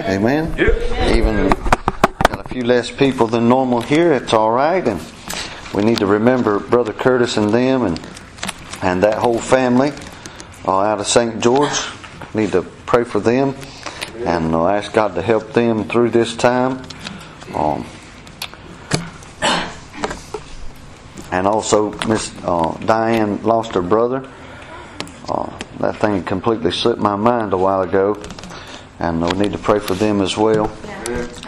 right? Amen. Yep. Even got a few less people than normal here. It's all right, and we need to remember Brother Curtis and them, and and that whole family uh, out of St. George. Need to pray for them, and uh, ask God to help them through this time. Um, and also, Miss uh, Diane lost her brother. Uh, that thing completely slipped my mind a while ago, and we need to pray for them as well.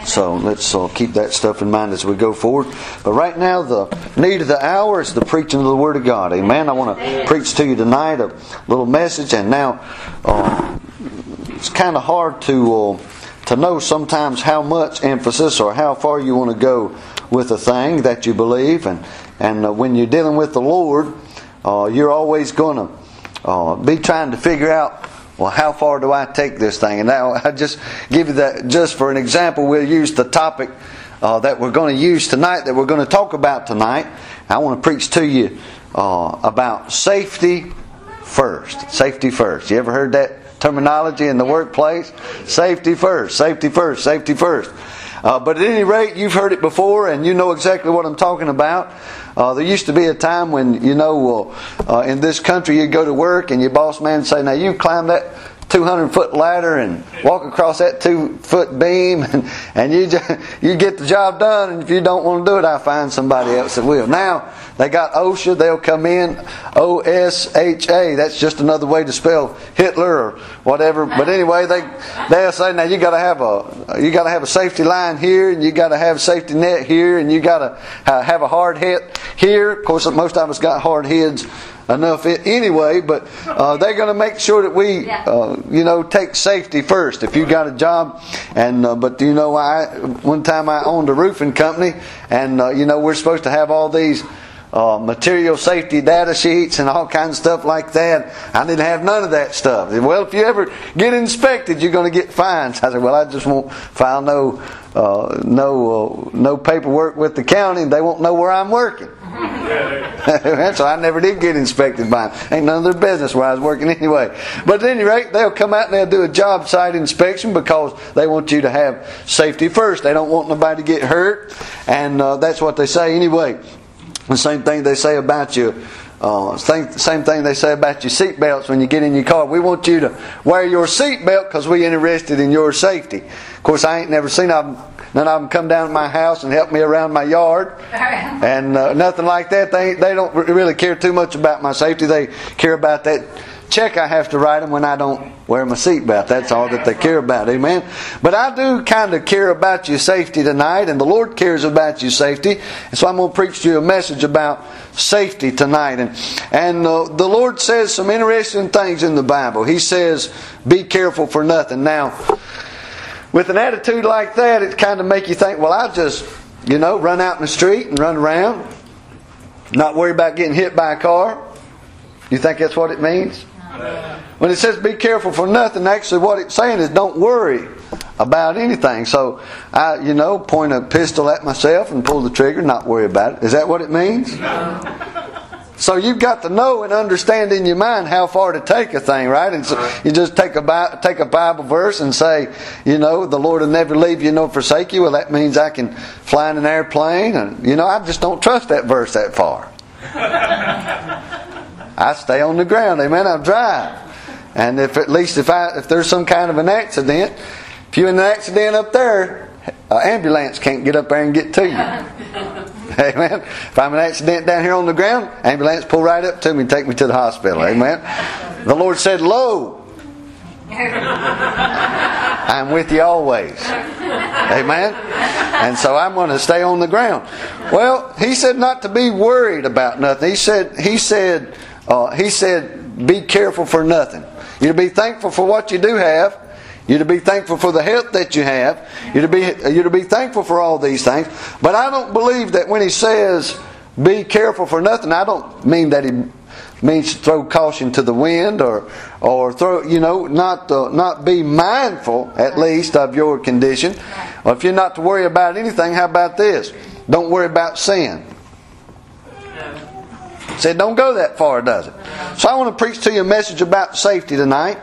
So let's uh, keep that stuff in mind as we go forward. But right now, the need of the hour is the preaching of the Word of God. Amen. I want to preach to you tonight a little message, and now uh, it's kind of hard to uh, to know sometimes how much emphasis or how far you want to go with a thing that you believe, and and uh, when you're dealing with the Lord, uh, you're always going to uh, be trying to figure out well, how far do I take this thing? And now I just give you that just for an example. We'll use the topic uh, that we're going to use tonight, that we're going to talk about tonight. I want to preach to you uh, about safety first. Safety first. You ever heard that terminology in the workplace? Safety first. Safety first. Safety first. Uh, but at any rate, you've heard it before, and you know exactly what I'm talking about. Uh, there used to be a time when, you know, uh, in this country you'd go to work and your boss man would say, now you climb that 200 foot ladder and walk across that two foot beam and, and you just, you get the job done and if you don't want to do it I'll find somebody else that will. Now they got OSHA, they'll come in O-S-H-A, that's just another way to spell Hitler or whatever. But anyway, they, they'll say now you gotta have a, you gotta have a safety line here and you gotta have a safety net here and you gotta uh, have a hard hit here. Of course most of us got hard heads enough anyway, but uh, they're going to make sure that we, uh, you know, take safety first. If you got a job, and uh, but you know, I one time I owned a roofing company, and uh, you know, we're supposed to have all these. Uh, material safety data sheets and all kinds of stuff like that. I didn't have none of that stuff. Well, if you ever get inspected, you're going to get fines. I said, well, I just won't file no uh, no no paperwork with the county, and they won't know where I'm working. So I never did get inspected by them. Ain't none of their business where I was working anyway. But at any rate, they'll come out and they'll do a job site inspection because they want you to have safety first. They don't want nobody to get hurt, and uh, that's what they say anyway. The same thing they say about you. Uh, same, same thing they say about your seat belts when you get in your car. We want you to wear your seatbelt because we're interested in your safety. Of course, I ain't never seen them None of them come down to my house and help me around my yard, and uh, nothing like that. They they don't really care too much about my safety. They care about that check I have to write them when I don't wear my seatbelt. That's all that they care about. Amen. But I do kind of care about your safety tonight, and the Lord cares about your safety. And so I'm going to preach to you a message about safety tonight. And and uh, the Lord says some interesting things in the Bible. He says, "Be careful for nothing." Now with an attitude like that, it kind of make you think, well, I'll just, you know, run out in the street and run around, not worry about getting hit by a car. You think that's what it means? When it says be careful for nothing, actually what it's saying is don't worry about anything. So I, you know, point a pistol at myself and pull the trigger, not worry about it. Is that what it means? So you've got to know and understand in your mind how far to take a thing, right? And so you just take a take a Bible verse and say, you know, the Lord will never leave you nor forsake you. Well, that means I can fly in an airplane, and you know, I just don't trust that verse that far. I stay on the ground, amen. I drive, and if at least if I if there's some kind of an accident, if you're in an accident up there, an ambulance can't get up there and get to you. Amen. If I'm an accident down here on the ground, ambulance pull right up to me and take me to the hospital. Amen. The Lord said, Lo, I'm with you always. Amen. And so I'm going to stay on the ground. Well, he said not to be worried about nothing. He said, he said, uh, he said, be careful for nothing. You be thankful for what you do have you're to be thankful for the health that you have. You're to be you're to be thankful for all these things. But I don't believe that when he says be careful for nothing, I don't mean that he means to throw caution to the wind or or throw you know not uh, not be mindful at least of your condition. Or if you're not to worry about anything, how about this? Don't worry about sin. Said don't go that far, does it? So I want to preach to you a message about safety tonight.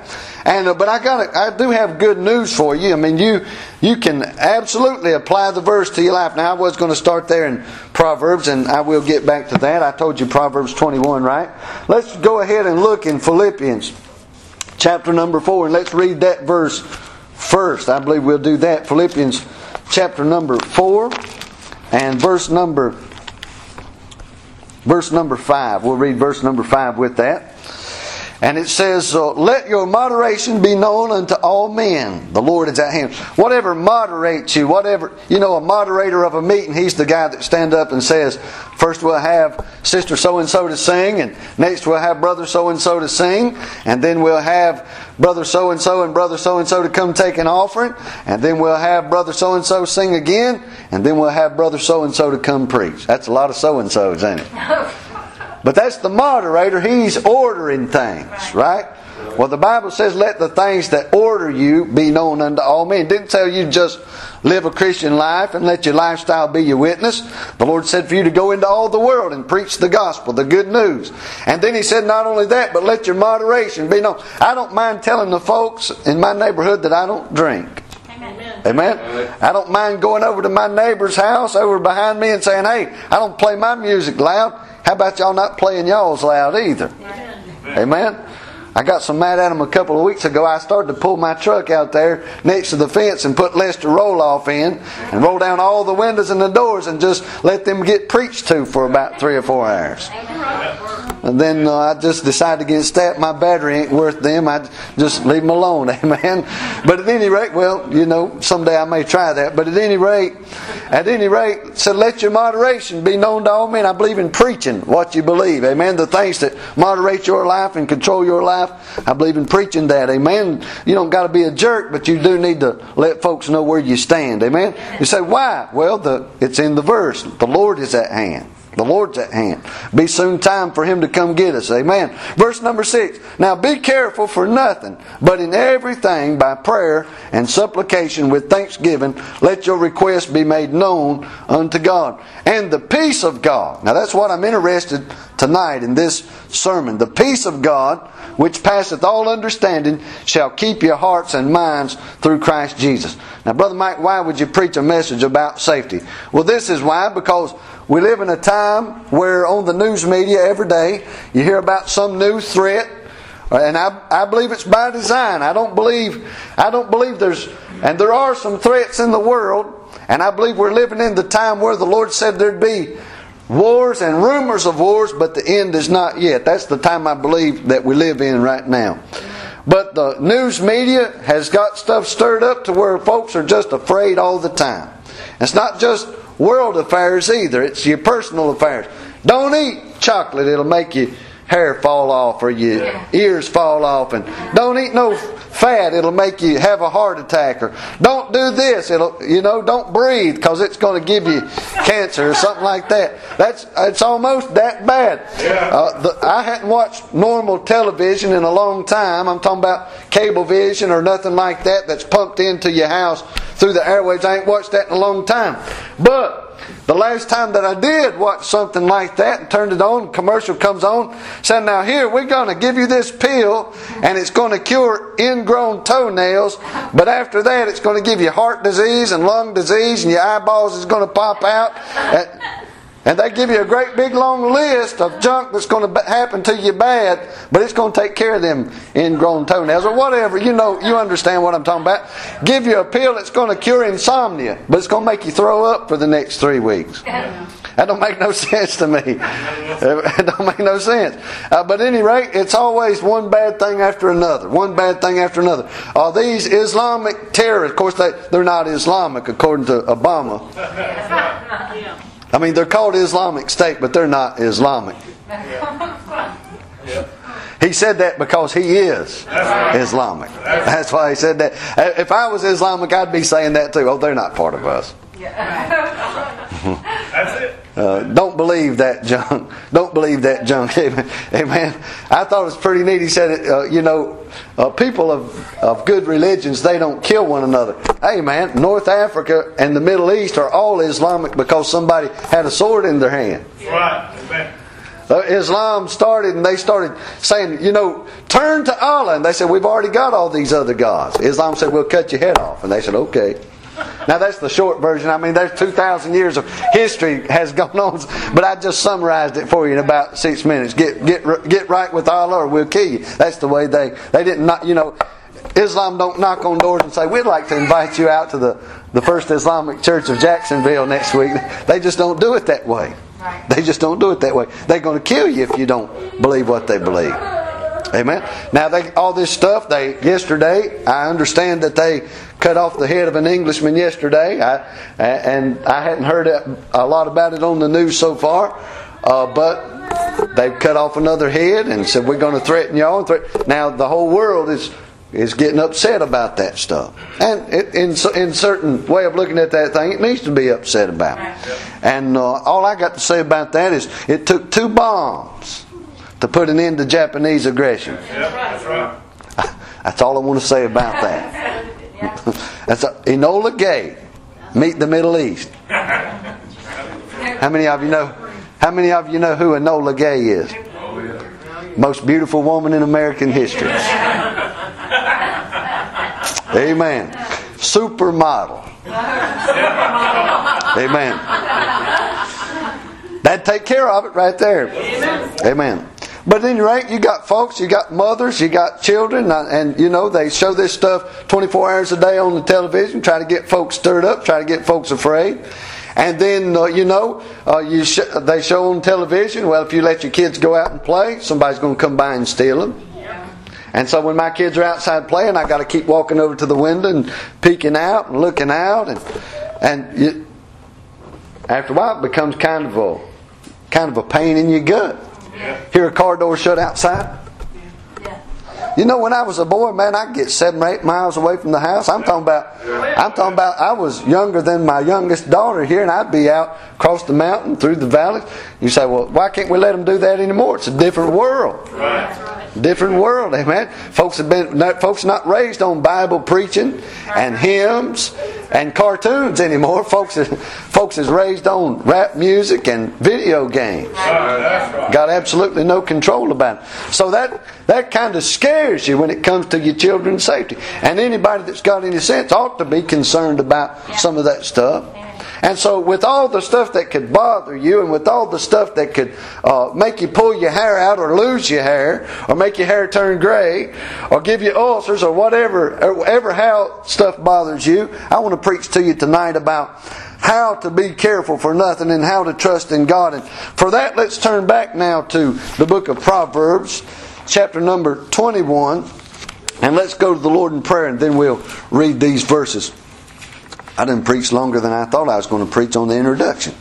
And uh, but I got I do have good news for you. I mean, you you can absolutely apply the verse to your life. Now, I was going to start there in Proverbs, and I will get back to that. I told you Proverbs 21, right? Let's go ahead and look in Philippians chapter number 4, and let's read that verse first. I believe we'll do that. Philippians chapter number 4 and verse number verse number 5. We'll read verse number 5 with that. And it says, uh, Let your moderation be known unto all men. The Lord is at hand. Whatever moderates you, whatever, you know, a moderator of a meeting, he's the guy that stand up and says, First we'll have Sister so and so to sing, and next we'll have Brother so and so to sing, and then we'll have Brother so and so and Brother so and so to come take an offering, and then we'll have Brother so and so sing again, and then we'll have Brother so and so to come preach. That's a lot of so and so's, ain't it? But that's the moderator. He's ordering things, right? Well, the Bible says, let the things that order you be known unto all men. It didn't tell you just live a Christian life and let your lifestyle be your witness. The Lord said for you to go into all the world and preach the gospel, the good news. And then He said, not only that, but let your moderation be known. I don't mind telling the folks in my neighborhood that I don't drink. Amen. Amen. I don't mind going over to my neighbor's house over behind me and saying, hey, I don't play my music loud. How about y'all not playing y'all's loud either? Amen. I got so mad at him a couple of weeks ago. I started to pull my truck out there next to the fence and put Lester Roloff in and roll down all the windows and the doors and just let them get preached to for about three or four hours. And then uh, I just decided against that. My battery ain't worth them. I just leave them alone. Amen. But at any rate, well, you know, someday I may try that. But at any rate, at any rate, said, let your moderation be known to all men. I believe in preaching what you believe. Amen. The things that moderate your life and control your life. I believe in preaching that. Amen. You don't got to be a jerk, but you do need to let folks know where you stand. Amen. You say, why? Well, the, it's in the verse. The Lord is at hand. The Lord's at hand. Be soon time for Him to come get us. Amen. Verse number six. Now be careful for nothing, but in everything by prayer and supplication with thanksgiving, let your requests be made known unto God. And the peace of God. Now that's what I'm interested tonight in this sermon. The peace of God, which passeth all understanding, shall keep your hearts and minds through Christ Jesus. Now, Brother Mike, why would you preach a message about safety? Well, this is why, because we live in a time where on the news media every day you hear about some new threat, uh, and I, I believe it's by design. I don't believe I don't believe there's and there are some threats in the world, and I believe we're living in the time where the Lord said there'd be wars and rumors of wars, but the end is not yet. That's the time I believe that we live in right now. But the news media has got stuff stirred up to where folks are just afraid all the time. It's not just world affairs either. It's your personal affairs. Don't eat chocolate, it'll make your hair fall off or your ears fall off. And don't eat no fat, it'll make you have a heart attack. Or don't do this, it'll, you know, don't breathe because it's going to give you cancer or something like that. That's, it's almost that bad. Uh, the, I hadn't watched normal television in a long time. I'm talking about cable vision or nothing like that that's pumped into your house through the airwaves. I ain't watched that in a long time. But the last time that I did watch something like that and turned it on, commercial comes on, said, Now here, we're going to give you this pill and it's going to cure ingrown toenails, but after that, it's going to give you heart disease and lung disease and your eyeballs is going to pop out. Uh, And they give you a great big long list of junk that's going to happen to you bad, but it's going to take care of them ingrown toenails or whatever. You know, you understand what I'm talking about. Give you a pill that's going to cure insomnia, but it's going to make you throw up for the next three weeks. That don't make no sense to me. It don't make no sense. Uh, but at any rate, it's always one bad thing after another. One bad thing after another. Are these Islamic terrorists? Of course, they, they're not Islamic according to Obama. I mean, they're called Islamic State, but they're not Islamic. He said that because he is Islamic. That's why he said that. If I was Islamic, I'd be saying that too. Oh, they're not part of us. That's it. Uh, don't believe that junk. Don't believe that junk. Amen. I thought it was pretty neat. He said, uh, you know, uh, people of, of good religions, they don't kill one another. Hey, man, North Africa and the Middle East are all Islamic because somebody had a sword in their hand. Right. Amen. Uh, Islam started and they started saying, you know, turn to Allah. And they said, we've already got all these other gods. Islam said, we'll cut your head off. And they said, okay. Now that's the short version. I mean, there's 2,000 years of history has gone on, but I just summarized it for you in about six minutes. Get get get right with Allah, or we'll kill you. That's the way they they didn't not you know. Islam don't knock on doors and say we'd like to invite you out to the the First Islamic Church of Jacksonville next week. They just don't do it that way. They just don't do it that way. They're going to kill you if you don't believe what they believe. Amen. Now, they, all this stuff, they yesterday, I understand that they cut off the head of an Englishman yesterday, I, and I hadn't heard a lot about it on the news so far, uh, but they've cut off another head and said we're going to threaten y'all. Now, the whole world is is getting upset about that stuff. And it, in in certain way of looking at that thing, it needs to be upset about. And uh, all I got to say about that is it took two bombs to put an end to Japanese aggression. that's right. That's all I want to say about that. That's a, Enola Gay. Meet the Middle East. How many of you know? How many of you know who Enola Gay is? Most beautiful woman in American history. Amen. Supermodel. Amen. That'd take care of it right there. Amen. But any rate, you got folks, you got mothers, you got children, and you know they show this stuff 24 hours a day on the television, try to get folks stirred up, try to get folks afraid. And then uh, you know uh, you sh- they show on television. Well, if you let your kids go out and play, somebody's going to come by and steal them. And so when my kids are outside playing, I got to keep walking over to the window and peeking out and looking out, and and you, after a while, it becomes kind of a kind of a pain in your gut. Yeah. Hear a car door shut outside. You know, when I was a boy, man, I'd get seven or eight miles away from the house. I'm talking about, I'm talking about, I was younger than my youngest daughter here, and I'd be out across the mountain, through the valley. You say, well, why can't we let them do that anymore? It's a different world. Right. Different world, amen. Folks have been, folks not raised on Bible preaching and hymns and cartoons anymore. Folks, is, folks is raised on rap music and video games. Got absolutely no control about it. So that that kind of scares you when it comes to your children's safety. And anybody that's got any sense ought to be concerned about some of that stuff. And so, with all the stuff that could bother you, and with all the stuff that could uh, make you pull your hair out, or lose your hair, or make your hair turn gray, or give you ulcers, or whatever, or whatever how stuff bothers you, I want to preach to you tonight about how to be careful for nothing and how to trust in God. And for that, let's turn back now to the book of Proverbs, chapter number 21, and let's go to the Lord in prayer, and then we'll read these verses. I didn't preach longer than I thought I was going to preach on the introduction.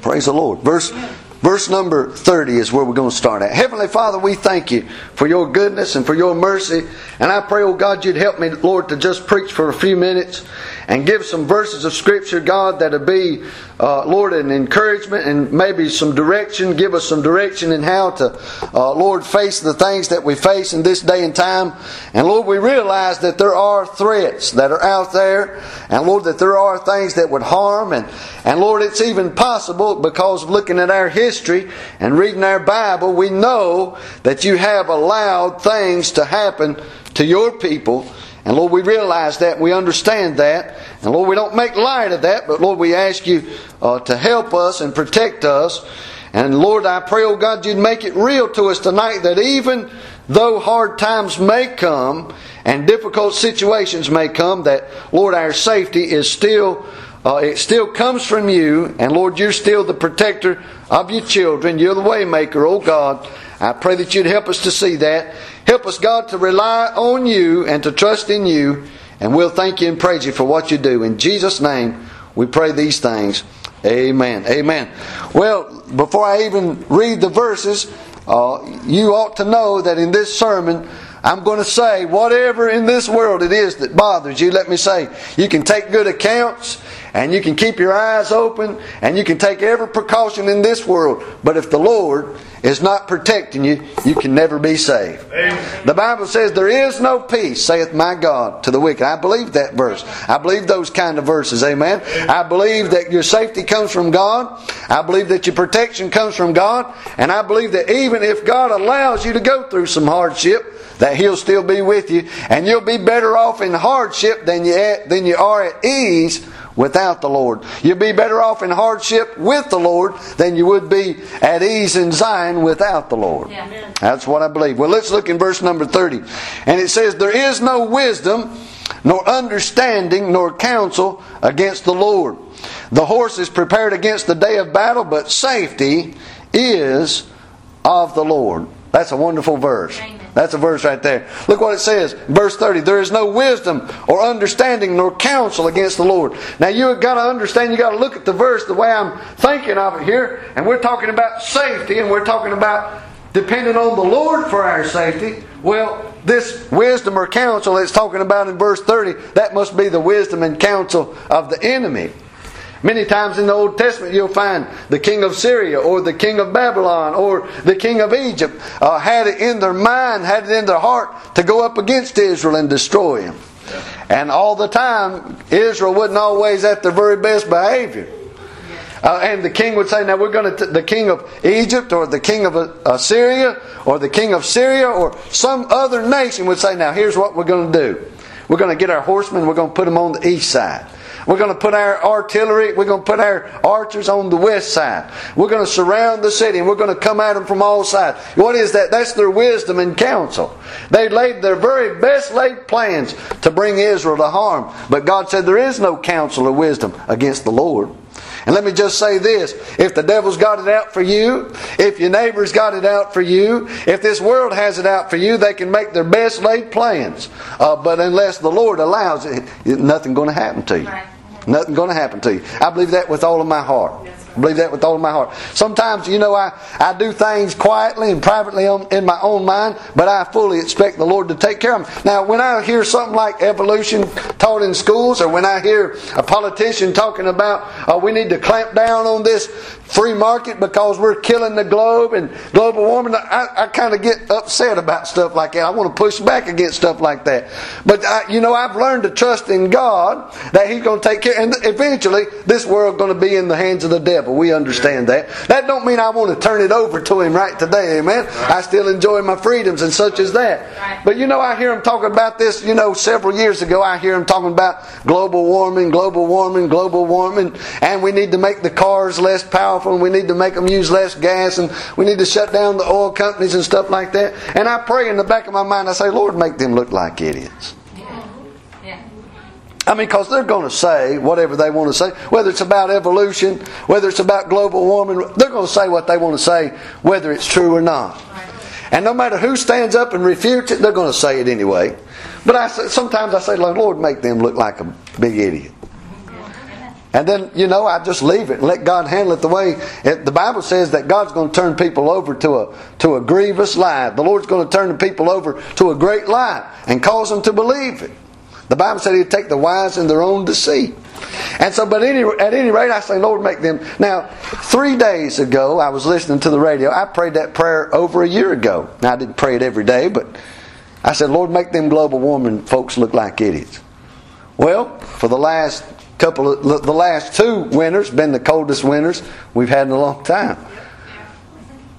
Praise the Lord. Verse Verse number 30 is where we're going to start at. Heavenly Father, we thank you for your goodness and for your mercy. And I pray, oh God, you'd help me, Lord, to just preach for a few minutes and give some verses of Scripture, God, that'll be, uh, Lord, an encouragement and maybe some direction. Give us some direction in how to, uh, Lord, face the things that we face in this day and time. And Lord, we realize that there are threats that are out there. And Lord, that there are things that would harm. And, and Lord, it's even possible because of looking at our history and reading our Bible, we know that you have allowed things to happen to your people and Lord, we realize that, we understand that. And Lord, we don't make light of that, but Lord, we ask you uh, to help us and protect us. And Lord, I pray, oh God, you'd make it real to us tonight that even though hard times may come and difficult situations may come, that Lord, our safety is still. Uh, it still comes from you, and Lord, you're still the protector of your children. You're the waymaker, oh God. I pray that you'd help us to see that. Help us, God, to rely on you and to trust in you. And we'll thank you and praise you for what you do. In Jesus' name, we pray these things. Amen. Amen. Well, before I even read the verses, uh, you ought to know that in this sermon, I'm going to say whatever in this world it is that bothers you, let me say, you can take good accounts and you can keep your eyes open and you can take every precaution in this world. But if the Lord is not protecting you, you can never be saved. Amen. The Bible says, There is no peace, saith my God, to the wicked. I believe that verse. I believe those kind of verses. Amen. I believe that your safety comes from God. I believe that your protection comes from God. And I believe that even if God allows you to go through some hardship, that He'll still be with you. And you'll be better off in hardship than you, than you are at ease without the Lord. You'd be better off in hardship with the Lord than you would be at ease in Zion without the Lord. Yeah. That's what I believe. Well, let's look in verse number 30. And it says, There is no wisdom, nor understanding, nor counsel against the Lord. The horse is prepared against the day of battle, but safety is of the Lord. That's a wonderful verse. Amen. That's a verse right there. Look what it says, verse 30. There is no wisdom or understanding nor counsel against the Lord. Now you've got to understand, you got to look at the verse the way I'm thinking of it here, and we're talking about safety, and we're talking about depending on the Lord for our safety. Well, this wisdom or counsel it's talking about in verse 30, that must be the wisdom and counsel of the enemy. Many times in the Old Testament, you'll find the king of Syria or the king of Babylon or the king of Egypt uh, had it in their mind, had it in their heart to go up against Israel and destroy him. And all the time, Israel wasn't always at their very best behavior. Uh, and the king would say, "Now we're going to the king of Egypt, or the king of uh, Assyria, or the king of Syria, or some other nation would say, "Now here's what we're going to do. We're going to get our horsemen. We're going to put them on the east side. We're going to put our artillery. We're going to put our archers on the west side. We're going to surround the city, and we're going to come at them from all sides. What is that? That's their wisdom and counsel. They laid their very best laid plans to bring Israel to harm. But God said there is no counsel or wisdom against the Lord. And let me just say this if the devil's got it out for you, if your neighbor's got it out for you, if this world has it out for you, they can make their best laid plans. Uh, but unless the Lord allows it, nothing's going to happen to you. Right. Nothing going to happen to you. I believe that with all of my heart. I believe that with all of my heart. Sometimes, you know, I, I do things quietly and privately on, in my own mind, but I fully expect the Lord to take care of them. Now, when I hear something like evolution taught in schools, or when I hear a politician talking about uh, we need to clamp down on this free market because we're killing the globe and global warming, I, I kind of get upset about stuff like that. I want to push back against stuff like that. But, I, you know, I've learned to trust in God that He's going to take care, and eventually this world's going to be in the hands of the devil. We understand that. That don't mean I want to turn it over to him right today, amen. I still enjoy my freedoms and such as that. But you know, I hear him talking about this. You know, several years ago, I hear him talking about global warming, global warming, global warming, and we need to make the cars less powerful, we need to make them use less gas, and we need to shut down the oil companies and stuff like that. And I pray in the back of my mind, I say, Lord, make them look like idiots. I mean, because they're going to say whatever they want to say, whether it's about evolution, whether it's about global warming, they're going to say what they want to say, whether it's true or not. And no matter who stands up and refutes it, they're going to say it anyway. But I sometimes I say, Lord, make them look like a big idiot. And then, you know, I just leave it and let God handle it the way it, the Bible says that God's going to turn people over to a, to a grievous lie. The Lord's going to turn the people over to a great lie and cause them to believe it. The Bible said He'd take the wise in their own deceit. And so, but any, at any rate, I say, Lord, make them. Now, three days ago, I was listening to the radio. I prayed that prayer over a year ago. Now, I didn't pray it every day, but I said, Lord, make them global warming folks look like idiots. Well, for the last couple of the last two winters, been the coldest winters we've had in a long time.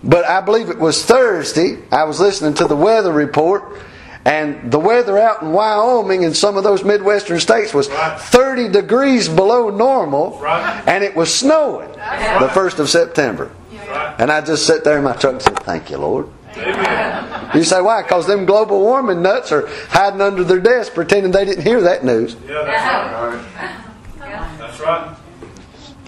But I believe it was Thursday. I was listening to the weather report, and the weather out in Wyoming and some of those Midwestern states was 30 degrees below normal, and it was snowing the 1st of September. And I just sat there in my truck and said, Thank you, Lord. Amen. You say, Why? Because them global warming nuts are hiding under their desk pretending they didn't hear that news. Yeah, that's right. That's right.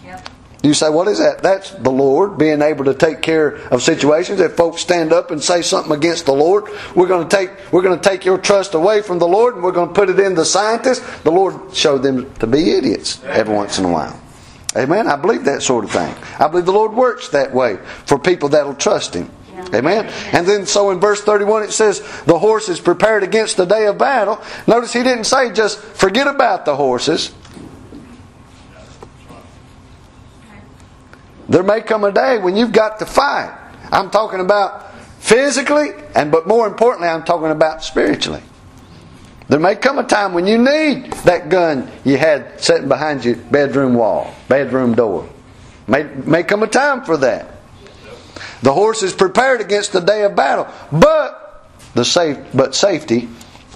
Yep. You say, what is that? That's the Lord being able to take care of situations. If folks stand up and say something against the Lord, we're going to take we're going to take your trust away from the Lord and we're going to put it in the scientists. The Lord showed them to be idiots every once in a while. Amen. I believe that sort of thing. I believe the Lord works that way for people that'll trust Him. Amen. And then so in verse 31 it says, the horse is prepared against the day of battle. Notice he didn't say just forget about the horses. There may come a day when you've got to fight. I'm talking about physically, and but more importantly, I'm talking about spiritually. There may come a time when you need that gun you had sitting behind your bedroom wall, bedroom door. May, may come a time for that. The horse is prepared against the day of battle, but the safe, but safety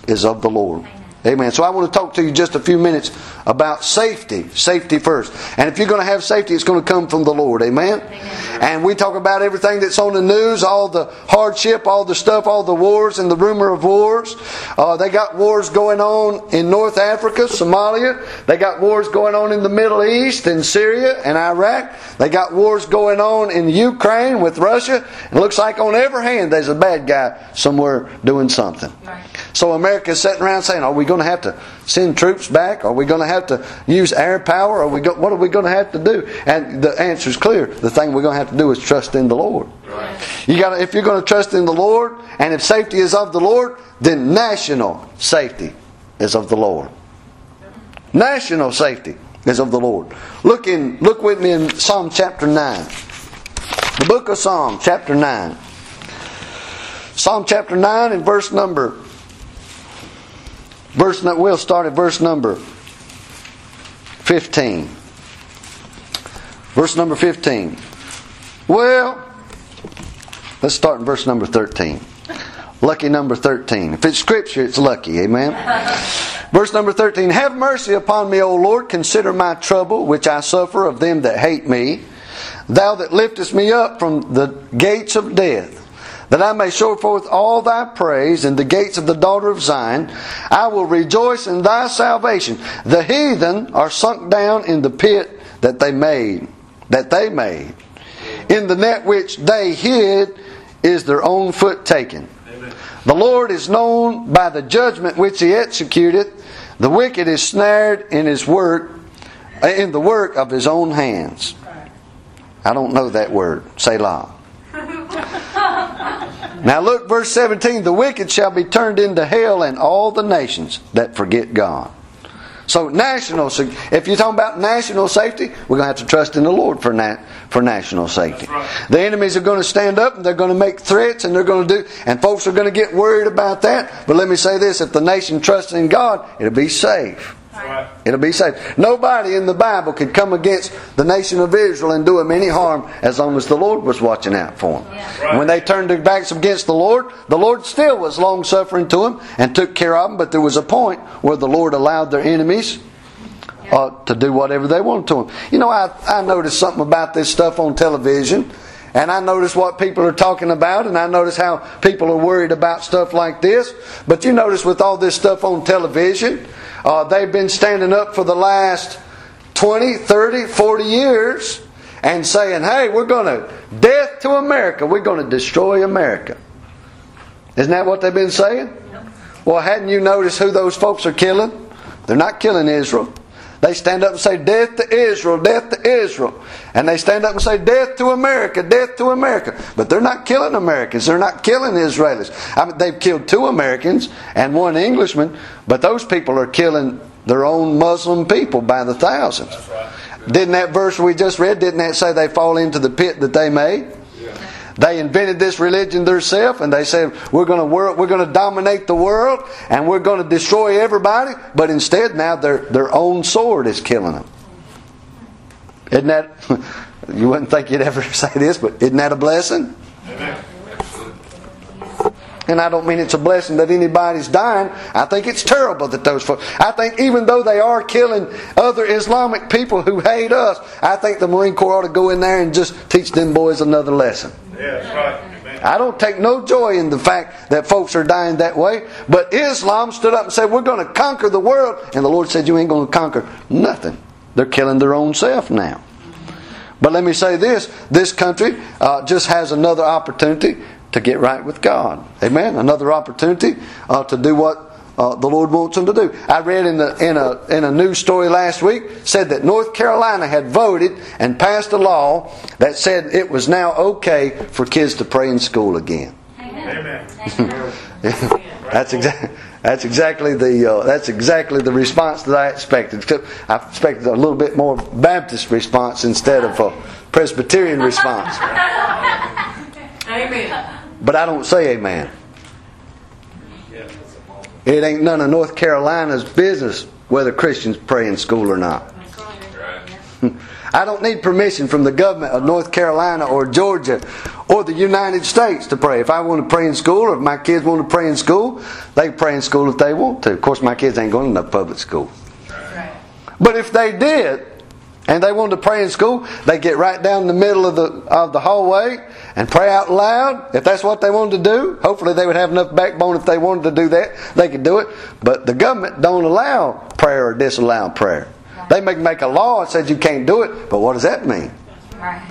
is of the Lord. Amen. So I want to talk to you just a few minutes about safety. Safety first. And if you're going to have safety, it's going to come from the Lord. Amen. Amen. And we talk about everything that's on the news, all the hardship, all the stuff, all the wars and the rumor of wars. Uh, they got wars going on in North Africa, Somalia. They got wars going on in the Middle East, in Syria and Iraq. They got wars going on in Ukraine with Russia. It looks like on every hand there's a bad guy somewhere doing something. Right. So America's sitting around saying, "Are we going to have to send troops back? Are we going to have to use air power? Are we go, what are we going to have to do?" And the answer is clear. The thing we're going to have to do is trust in the Lord. Right. You got if you're going to trust in the Lord, and if safety is of the Lord, then national safety is of the Lord. National safety is of the Lord. Look in look with me in Psalm chapter 9. The book of Psalm chapter 9. Psalm chapter 9 and verse number Verse, we'll start at verse number 15. Verse number 15. Well, let's start in verse number 13. Lucky number 13. If it's scripture, it's lucky. Amen. Verse number 13 Have mercy upon me, O Lord. Consider my trouble, which I suffer of them that hate me. Thou that liftest me up from the gates of death that I may show forth all thy praise in the gates of the daughter of Zion. I will rejoice in thy salvation. The heathen are sunk down in the pit that they made, that they made. In the net which they hid is their own foot taken. The Lord is known by the judgment which he executeth. The wicked is snared in his work, uh, in the work of his own hands. I don't know that word. Selah. Now look, verse 17 the wicked shall be turned into hell, and all the nations that forget God. So, national, if you're talking about national safety, we're going to have to trust in the Lord for, nat, for national safety. Right. The enemies are going to stand up and they're going to make threats and they're going to do, and folks are going to get worried about that. But let me say this if the nation trusts in God, it'll be safe. Right. It'll be safe. Nobody in the Bible could come against the nation of Israel and do them any harm as long as the Lord was watching out for them. Yeah. Right. When they turned their backs against the Lord, the Lord still was long suffering to them and took care of them, but there was a point where the Lord allowed their enemies uh, to do whatever they wanted to them. You know, I, I noticed something about this stuff on television. And I notice what people are talking about, and I notice how people are worried about stuff like this. But you notice with all this stuff on television, uh, they've been standing up for the last 20, 30, 40 years and saying, hey, we're going to, death to America, we're going to destroy America. Isn't that what they've been saying? Well, hadn't you noticed who those folks are killing? They're not killing Israel. They stand up and say, Death to Israel, death to Israel. And they stand up and say, Death to America, death to America. But they're not killing Americans. They're not killing Israelis. I mean, they've killed two Americans and one Englishman, but those people are killing their own Muslim people by the thousands. Right. Didn't that verse we just read, didn't that say they fall into the pit that they made? They invented this religion themselves, and they said we're going to work, we're going to dominate the world, and we're going to destroy everybody. But instead, now their their own sword is killing them. Isn't that? You wouldn't think you'd ever say this, but isn't that a blessing? Amen. And I don't mean it's a blessing that anybody's dying. I think it's terrible that those folks. I think even though they are killing other Islamic people who hate us, I think the Marine Corps ought to go in there and just teach them boys another lesson. Yeah, that's right. I don't take no joy in the fact that folks are dying that way. But Islam stood up and said, We're going to conquer the world. And the Lord said, You ain't going to conquer nothing. They're killing their own self now. But let me say this this country uh, just has another opportunity to get right with God. Amen. Another opportunity uh, to do what uh, the Lord wants them to do. I read in, the, in, a, in a news story last week said that North Carolina had voted and passed a law that said it was now okay for kids to pray in school again. Amen. that's exactly. That's exactly the uh, that's exactly the response that I expected. I expected a little bit more Baptist response instead of a Presbyterian response. But I don't say amen. It ain't none of North Carolina's business whether Christians pray in school or not. I don't need permission from the government of North Carolina or Georgia or the United States to pray. If I want to pray in school or if my kids want to pray in school, they pray in school if they want to. Of course, my kids ain't going to no public school. But if they did, and they wanted to pray in school, they get right down the middle of the of the hallway and pray out loud. If that's what they wanted to do, hopefully they would have enough backbone if they wanted to do that, they could do it. But the government don't allow prayer or disallow prayer. They make make a law that says you can't do it, but what does that mean? Right.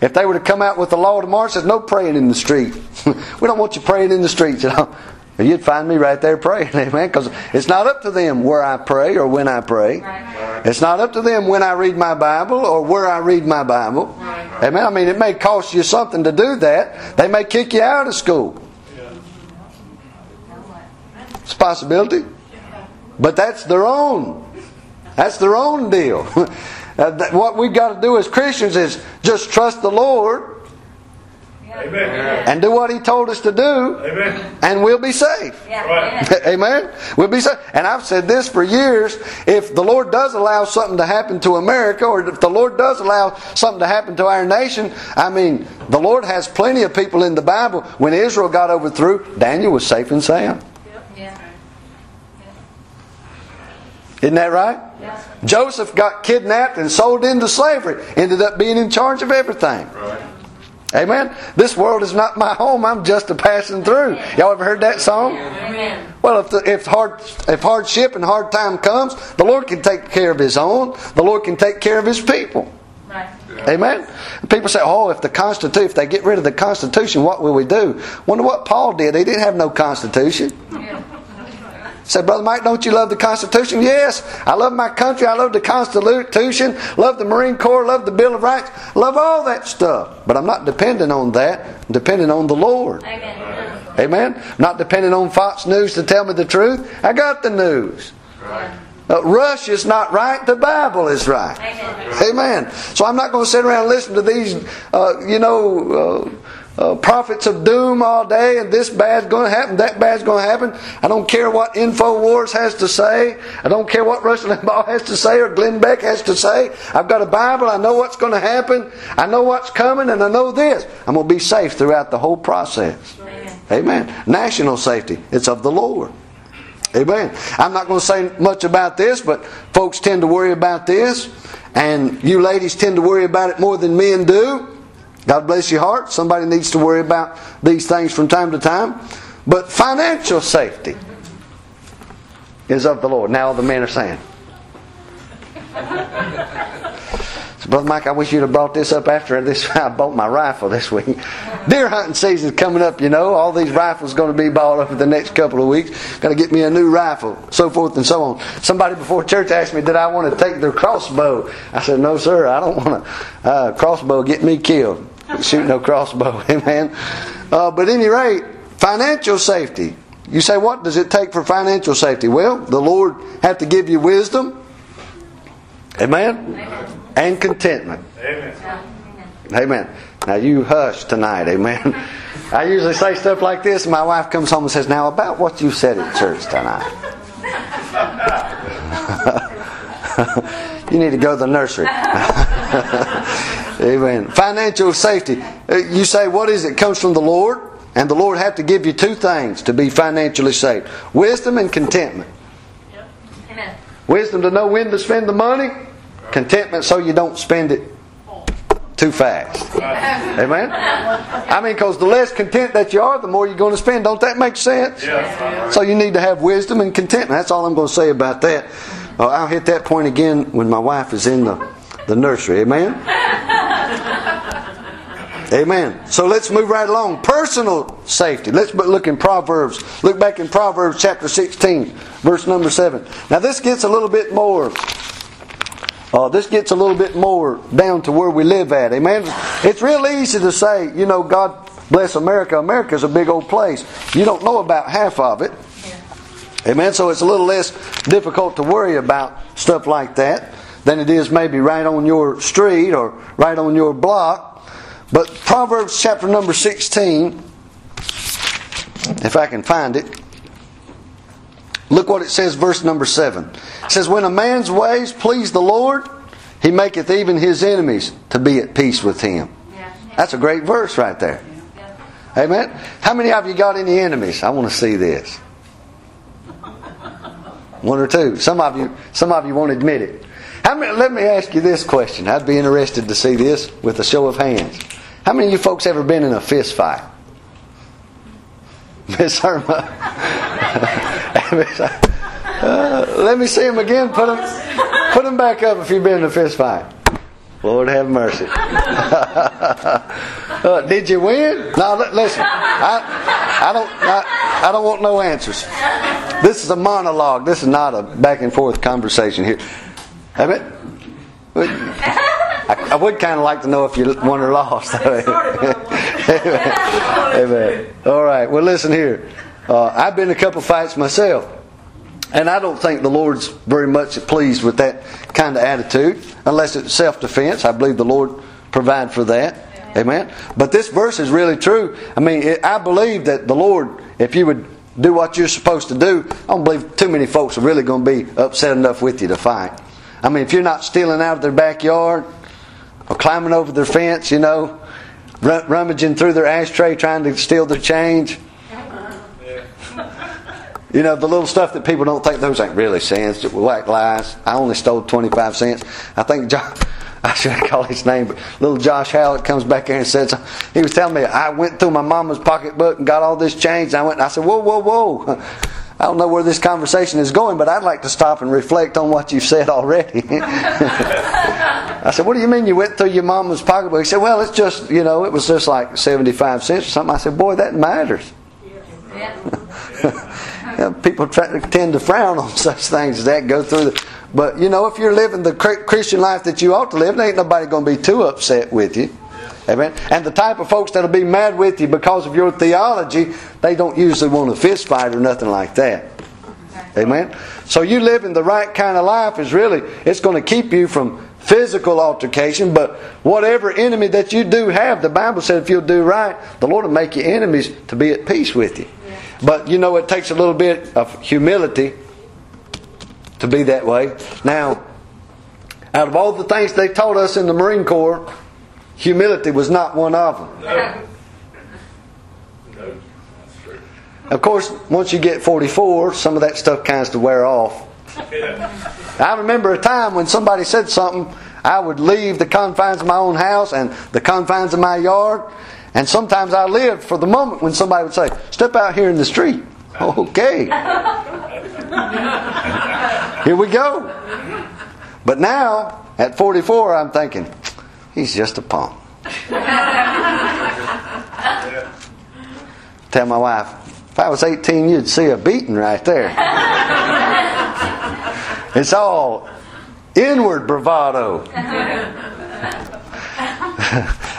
If they were to come out with a law tomorrow that says no praying in the street, we don't want you praying in the streets, you know. You'd find me right there praying, amen. Because it's not up to them where I pray or when I pray. Right. It's not up to them when I read my Bible or where I read my Bible. Amen. I mean, it may cost you something to do that. They may kick you out of school. It's a possibility. But that's their own. That's their own deal. Uh, what we've got to do as Christians is just trust the Lord Amen. and do what He told us to do, Amen. and we'll be safe. Yeah. Right. Amen. We'll be safe. And I've said this for years. If the Lord does allow something to happen to America, or if the Lord does allow something to happen to our nation, I mean, the Lord has plenty of people in the Bible. When Israel got overthrew, Daniel was safe and sound. Yeah. Isn't that right? Yeah. Joseph got kidnapped and sold into slavery. Ended up being in charge of everything. Right. Amen. This world is not my home. I'm just a passing through. Y'all ever heard that song? Amen. Well, if, the, if hard if hardship and hard time comes, the Lord can take care of His own. The Lord can take care of His people. Right. Amen. People say, "Oh, if the Constitution, if they get rid of the Constitution, what will we do?" Wonder what Paul did. He didn't have no Constitution. Yeah. Said, Brother Mike, don't you love the Constitution? Yes, I love my country. I love the Constitution. Love the Marine Corps. Love the Bill of Rights. Love all that stuff. But I'm not dependent on that. I'm dependent on the Lord. Amen. Amen. I'm not dependent on Fox News to tell me the truth. I got the news. Right. Uh, Russia's not right. The Bible is right. Amen. Amen. So I'm not going to sit around and listen to these, uh, you know, uh, uh, prophets of doom all day, and this bad's going to happen, that bad's going to happen. I don't care what Infowars has to say. I don't care what Rush Limbaugh has to say or Glenn Beck has to say. I've got a Bible. I know what's going to happen. I know what's coming, and I know this. I'm going to be safe throughout the whole process. Amen. Amen. National safety. It's of the Lord. Amen. I'm not going to say much about this, but folks tend to worry about this, and you ladies tend to worry about it more than men do. God bless your heart. Somebody needs to worry about these things from time to time. But financial safety is of the Lord. Now the men are saying. So, Brother Mike, I wish you'd have brought this up after this. I bought my rifle this week. Deer hunting season's coming up, you know. All these rifles going to be bought up in the next couple of weeks. Got to get me a new rifle, so forth and so on. Somebody before church asked me, did I want to take their crossbow? I said, no, sir. I don't want to. Uh, crossbow get me killed. Shoot no crossbow, amen. Uh, but at any rate, financial safety. You say, what does it take for financial safety? Well, the Lord have to give you wisdom. Amen? And contentment. Amen. Amen. Now you hush tonight, amen. I usually say stuff like this, and my wife comes home and says, Now about what you said at church tonight. you need to go to the nursery. Amen. Financial safety. Uh, You say, What is it? it? Comes from the Lord. And the Lord had to give you two things to be financially safe wisdom and contentment. Amen. Wisdom to know when to spend the money, contentment so you don't spend it too fast. Amen? I mean, because the less content that you are, the more you're going to spend. Don't that make sense? Yeah. So you need to have wisdom and contentment. That's all I'm going to say about that. Uh, I'll hit that point again when my wife is in the, the nursery. Amen? Amen. So let's move right along. Personal safety. Let's look in Proverbs. Look back in Proverbs chapter 16, verse number 7. Now this gets a little bit more. Uh, this gets a little bit more down to where we live at. Amen. It's real easy to say, you know, God bless America. America's a big old place. You don't know about half of it. Amen. So it's a little less difficult to worry about stuff like that than it is maybe right on your street or right on your block. But Proverbs chapter number 16, if I can find it, look what it says, verse number 7. It says, When a man's ways please the Lord, he maketh even his enemies to be at peace with him. That's a great verse right there. Amen. How many of you got any enemies? I want to see this. One or two. Some of you, some of you won't admit it. Many, let me ask you this question. I'd be interested to see this with a show of hands. How many of you folks ever been in a fist fight? Miss Irma. uh, let me see them again. Put them, put them back up if you've been in a fist fight. Lord have mercy. uh, did you win? No, li- listen. I, I don't. I, I don't want no answers. This is a monologue. This is not a back and forth conversation here. Have it? I, I would kind of like to know if you won or lost. Amen. All right. Well, listen here. Uh, I've been in a couple fights myself. And I don't think the Lord's very much pleased with that kind of attitude, unless it's self defense. I believe the Lord provide for that. Amen. But this verse is really true. I mean, it, I believe that the Lord, if you would do what you're supposed to do, I don't believe too many folks are really going to be upset enough with you to fight. I mean, if you're not stealing out of their backyard or climbing over their fence, you know, rum- rummaging through their ashtray trying to steal their change. You know, the little stuff that people don't think those ain't really cents, white lies. I only stole 25 cents. I think John, I should call his name, but little Josh Hallett comes back here and says, he was telling me, I went through my mama's pocketbook and got all this change. And I went, and I said, whoa, whoa, whoa. I don't know where this conversation is going, but I'd like to stop and reflect on what you've said already. I said, What do you mean you went through your mama's pocketbook? He said, Well, it's just, you know, it was just like 75 cents or something. I said, Boy, that matters. You know, people try, tend to frown on such things as that, go through the. But, you know, if you're living the Christian life that you ought to live, there ain't nobody going to be too upset with you. Amen. And the type of folks that'll be mad with you because of your theology, they don't usually want a fist fight or nothing like that. Amen. So you living the right kind of life is really it's going to keep you from physical altercation, but whatever enemy that you do have, the Bible said if you'll do right, the Lord will make your enemies to be at peace with you. But you know it takes a little bit of humility to be that way. Now, out of all the things they taught us in the Marine Corps, humility was not one of them. No. No. Of course, once you get 44, some of that stuff kinds to wear off. Yeah. I remember a time when somebody said something, I would leave the confines of my own house and the confines of my yard, and sometimes I lived for the moment when somebody would say, Step out here in the street. Okay. Here we go. But now, at 44, I'm thinking, He's just a punk. Tell my wife, if I was 18, you'd see a beating right there. It's all inward bravado.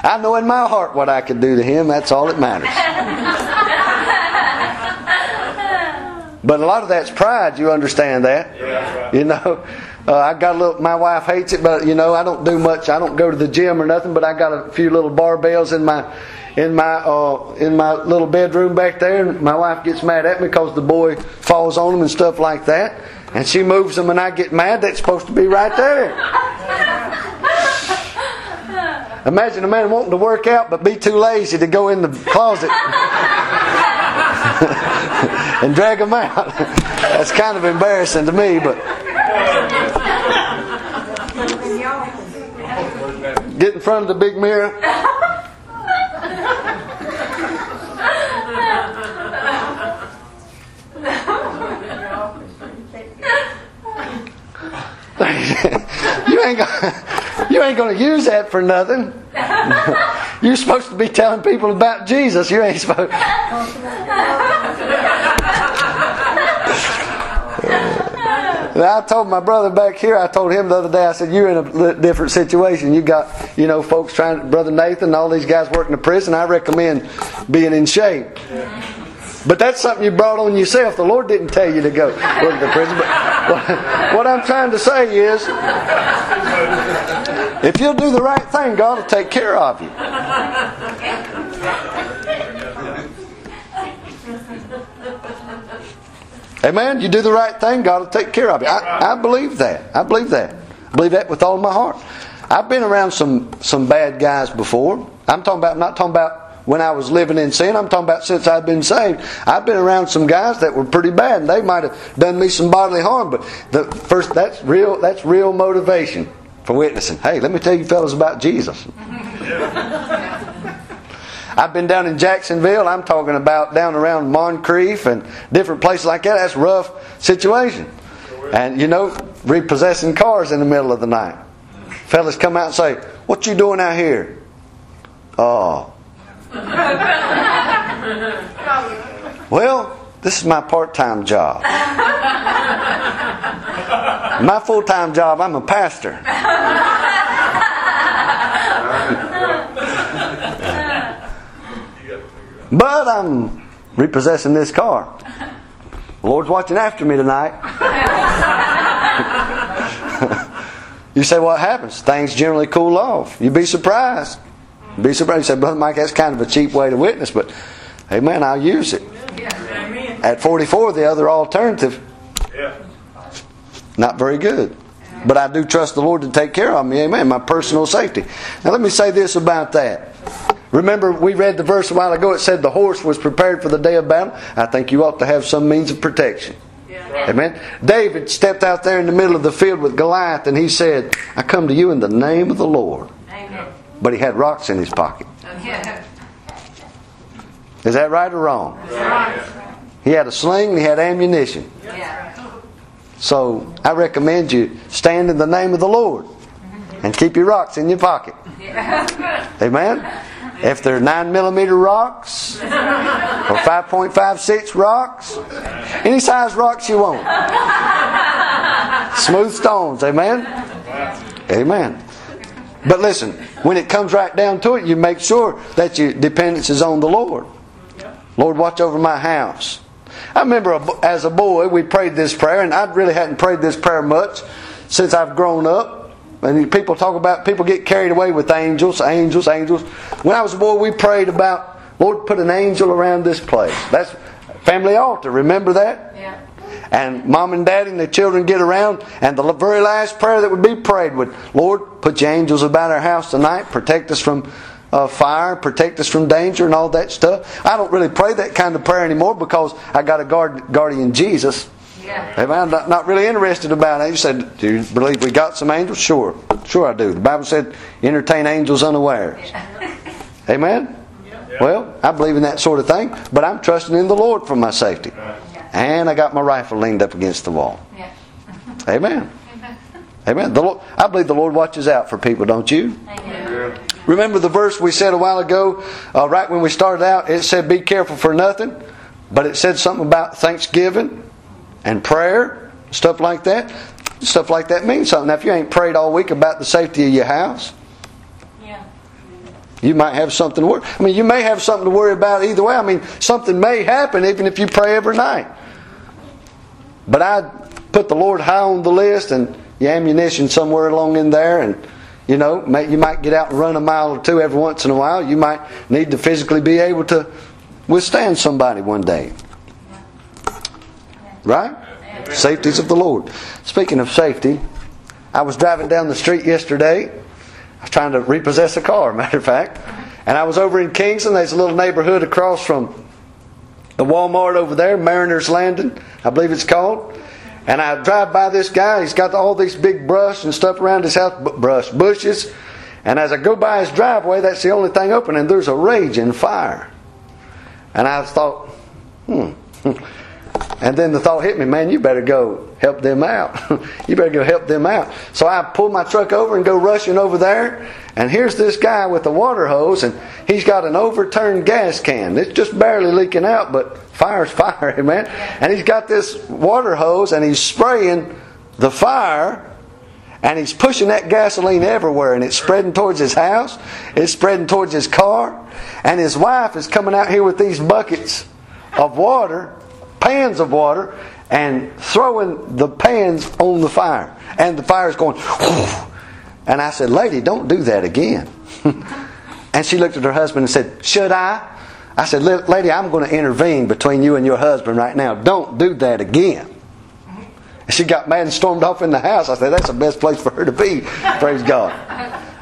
I know in my heart what I could do to him. That's all that matters. But a lot of that's pride. You understand that? Yeah, right. You know, uh, I got a little. My wife hates it, but you know, I don't do much. I don't go to the gym or nothing. But I got a few little barbells in my in my uh, in my little bedroom back there, and my wife gets mad at me because the boy falls on them and stuff like that. And she moves them, and I get mad. That's supposed to be right there. Imagine a man wanting to work out but be too lazy to go in the closet and drag them out. That's kind of embarrassing to me, but get in front of the big mirror. you ain't gonna, you ain't gonna use that for nothing. You're supposed to be telling people about Jesus. You ain't supposed. And I told my brother back here. I told him the other day. I said, "You're in a different situation. You got, you know, folks trying. Brother Nathan, and all these guys working the prison. I recommend being in shape. But that's something you brought on yourself. The Lord didn't tell you to go work the prison. But what I'm trying to say is, if you'll do the right thing, God will take care of you. Amen. You do the right thing, God will take care of you. I, I believe that. I believe that. I believe that with all my heart. I've been around some some bad guys before. I'm talking about not talking about when I was living in sin. I'm talking about since I've been saved. I've been around some guys that were pretty bad, and they might have done me some bodily harm. But the first, that's real. That's real motivation for witnessing. Hey, let me tell you, fellas, about Jesus. I've been down in Jacksonville. I'm talking about down around Moncrief and different places like that. That's rough situation. And you know, repossessing cars in the middle of the night. Fellas come out and say, "What you doing out here?" Oh. well, this is my part-time job. my full-time job, I'm a pastor. But I'm repossessing this car. The Lord's watching after me tonight. you say, what happens? Things generally cool off. You'd be surprised. Be surprised. You say, Brother Mike, that's kind of a cheap way to witness, but hey, man, I'll use it. At 44, the other alternative, Yeah. not very good. But I do trust the Lord to take care of me. Amen. My personal safety. Now, let me say this about that. Remember, we read the verse a while ago. It said the horse was prepared for the day of battle. I think you ought to have some means of protection. Amen. David stepped out there in the middle of the field with Goliath and he said, I come to you in the name of the Lord. Amen. But he had rocks in his pocket. Yeah. Is that right or wrong? He had a sling and he had ammunition. Yeah. So I recommend you stand in the name of the Lord and keep your rocks in your pocket. Amen. If they're nine millimeter rocks or 5.56 rocks, any size rocks you want. Smooth stones. Amen. Amen. But listen, when it comes right down to it, you make sure that your dependence is on the Lord. Lord, watch over my house. I remember as a boy, we prayed this prayer, and I really hadn't prayed this prayer much since I've grown up. And people talk about, people get carried away with angels, angels, angels. When I was a boy, we prayed about, Lord, put an angel around this place. That's family altar. Remember that? Yeah. And mom and dad and the children get around, and the very last prayer that would be prayed would, Lord, put your angels about our house tonight, protect us from uh, fire, protect us from danger, and all that stuff. I don't really pray that kind of prayer anymore because I got a guard, guardian Jesus. Yeah. Amen. I'm not, not really interested about it. You said, Do you believe we got some angels? Sure. Sure, I do. The Bible said, entertain angels unawares. Amen? Well, I believe in that sort of thing, but I'm trusting in the Lord for my safety. And I got my rifle leaned up against the wall. Yeah. Amen. Amen. The Lord, I believe the Lord watches out for people, don't you? Amen. Remember the verse we said a while ago, uh, right when we started out? It said, Be careful for nothing. But it said something about thanksgiving and prayer, stuff like that. Stuff like that means something. Now, if you ain't prayed all week about the safety of your house, Yeah. you might have something to worry. I mean, you may have something to worry about either way. I mean, something may happen even if you pray every night. But I'd put the Lord high on the list and your ammunition somewhere along in there, and you know, may, you might get out and run a mile or two every once in a while. You might need to physically be able to withstand somebody one day. Right? Safeties of the Lord. Speaking of safety, I was driving down the street yesterday. I was trying to repossess a car, matter of fact. And I was over in Kingston. There's a little neighborhood across from the Walmart over there, Mariners Landing, I believe it's called. And I drive by this guy. He's got all these big brush and stuff around his house, brush, bushes. And as I go by his driveway, that's the only thing open, and there's a raging fire. And I thought, hmm. And then the thought hit me, man, you better go help them out. you better go help them out. So I pull my truck over and go rushing over there. And here's this guy with a water hose, and he's got an overturned gas can. It's just barely leaking out, but fire's fire, man. And he's got this water hose, and he's spraying the fire. And he's pushing that gasoline everywhere, and it's spreading towards his house. It's spreading towards his car. And his wife is coming out here with these buckets of water, pans of water, and throwing the pans on the fire. And the fire's going, and I said, Lady, don't do that again. and she looked at her husband and said, Should I? I said, Lady, I'm going to intervene between you and your husband right now. Don't do that again. She got mad and stormed off in the house. I said, That's the best place for her to be. Praise God.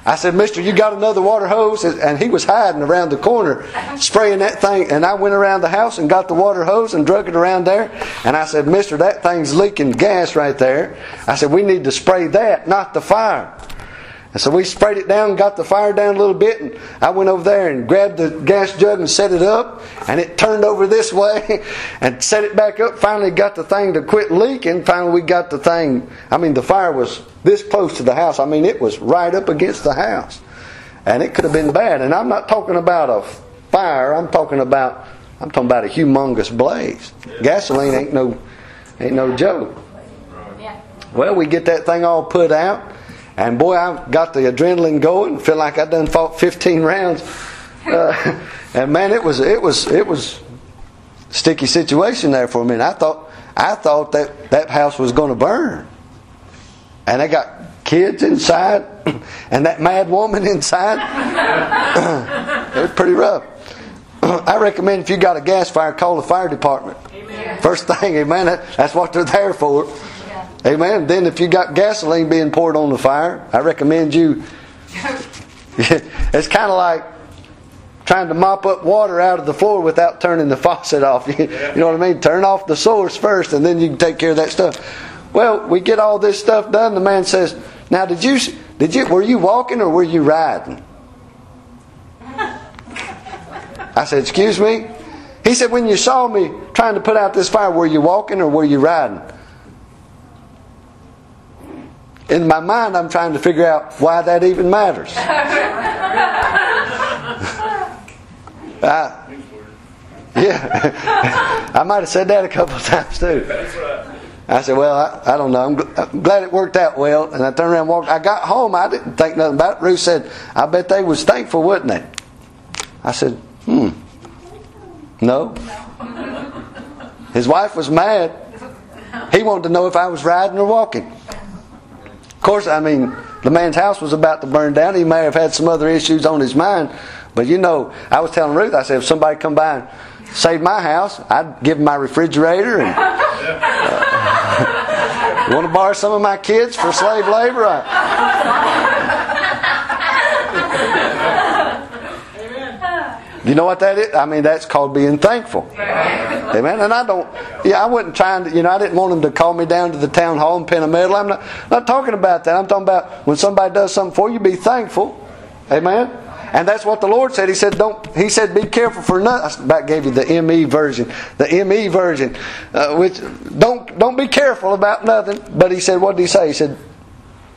I said, Mister, you got another water hose? And he was hiding around the corner, spraying that thing. And I went around the house and got the water hose and drug it around there. And I said, Mister, that thing's leaking gas right there. I said, We need to spray that, not the fire. And so we sprayed it down, got the fire down a little bit, and I went over there and grabbed the gas jug and set it up, and it turned over this way, and set it back up. Finally, got the thing to quit leaking. Finally, we got the thing. I mean, the fire was this close to the house. I mean, it was right up against the house, and it could have been bad. And I'm not talking about a fire. I'm talking about I'm talking about a humongous blaze. Gasoline ain't no ain't no joke. Well, we get that thing all put out. And boy, I've got the adrenaline going. Feel like I done fought 15 rounds. Uh, and man, it was it was it was sticky situation there for a minute. I thought I thought that that house was going to burn. And I got kids inside, and that mad woman inside. it was pretty rough. I recommend if you got a gas fire, call the fire department. Amen. First thing, amen. That's what they're there for. Amen. Then if you got gasoline being poured on the fire, I recommend you. it's kind of like trying to mop up water out of the floor without turning the faucet off. you know what I mean? Turn off the source first, and then you can take care of that stuff. Well, we get all this stuff done. The man says, "Now, did you did you were you walking or were you riding?" I said, "Excuse me." He said, "When you saw me trying to put out this fire, were you walking or were you riding?" in my mind, I'm trying to figure out why that even matters. I, yeah, I might have said that a couple of times too. I said, "Well, I, I don't know. I'm, gl- I'm, glad it worked out well." And I turned around and walked. I got home. I didn't think nothing about it. Ruth said, "I bet they was thankful, wouldn't they?" I said, "Hmm, no." His wife was mad. He wanted to know if I was riding or walking Of course, I mean, the man's house was about to burn down. He may have had some other issues on his mind. But you know, I was telling Ruth, I said, if somebody come by and save my house, I'd give them my refrigerator and uh, want to borrow some of my kids for slave labor. You know what that is? I mean, that's called being thankful. Amen. And I don't, yeah, I wasn't trying to, you know, I didn't want them to call me down to the town hall and pin a medal. I'm not, not talking about that. I'm talking about when somebody does something for you, be thankful. Amen. And that's what the Lord said. He said, "Don't." He said, "Be careful for nothing." I gave you the ME version, the ME version, uh, which don't don't be careful about nothing. But he said, "What did he say?" He said,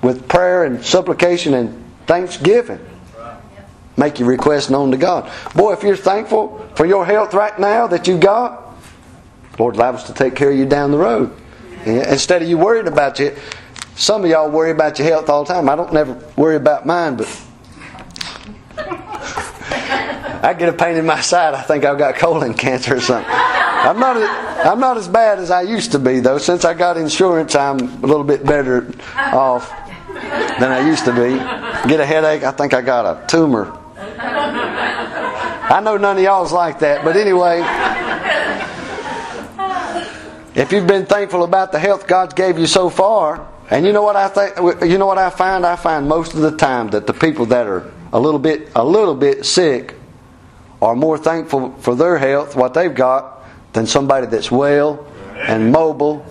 "With prayer and supplication and thanksgiving." Make your request known to God. Boy, if you're thankful for your health right now that you got, Lord liable to take care of you down the road. Instead of you worrying about it, some of y'all worry about your health all the time. I don't never worry about mine, but I get a pain in my side. I think I've got colon cancer or something. I'm not. I'm not as bad as I used to be though. Since I got insurance, I'm a little bit better off than I used to be. Get a headache. I think I got a tumor I know none of y'all's like that, but anyway. If you've been thankful about the health God's gave you so far, and you know what I think, you know what I find? I find most of the time that the people that are a little bit, a little bit sick, are more thankful for their health, what they've got, than somebody that's well and mobile.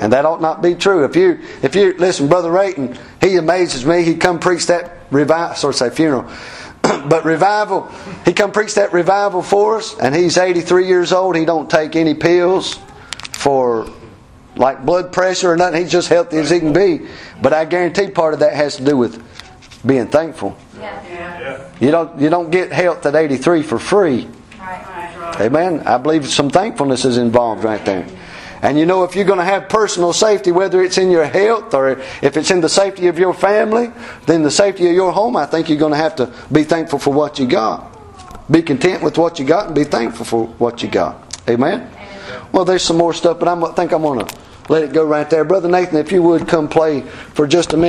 And that ought not be true. If you, if you listen, Brother Rayton, he amazes me. He come preach that revival, sort of say funeral, but revival. He come preach that revival for us, and he's 83 years old. He don't take any pills for like blood pressure or nothing. He's just healthy as he can be. But I guarantee part of that has to do with being thankful. Yeah. Yeah. You don't you don't get health at 83 for free. Right. Amen. I believe some thankfulness is involved right there. And you know, if you're going to have personal safety, whether it's in your health or if it's in the safety of your family, then the safety of your home, I think you're going to have to be thankful for what you got. be content with what you got and be thankful for what you got. Amen? Well, there's some more stuff, but I'm, I think I'm going to let it go right there. Brother Nathan, if you would come play for just a minute.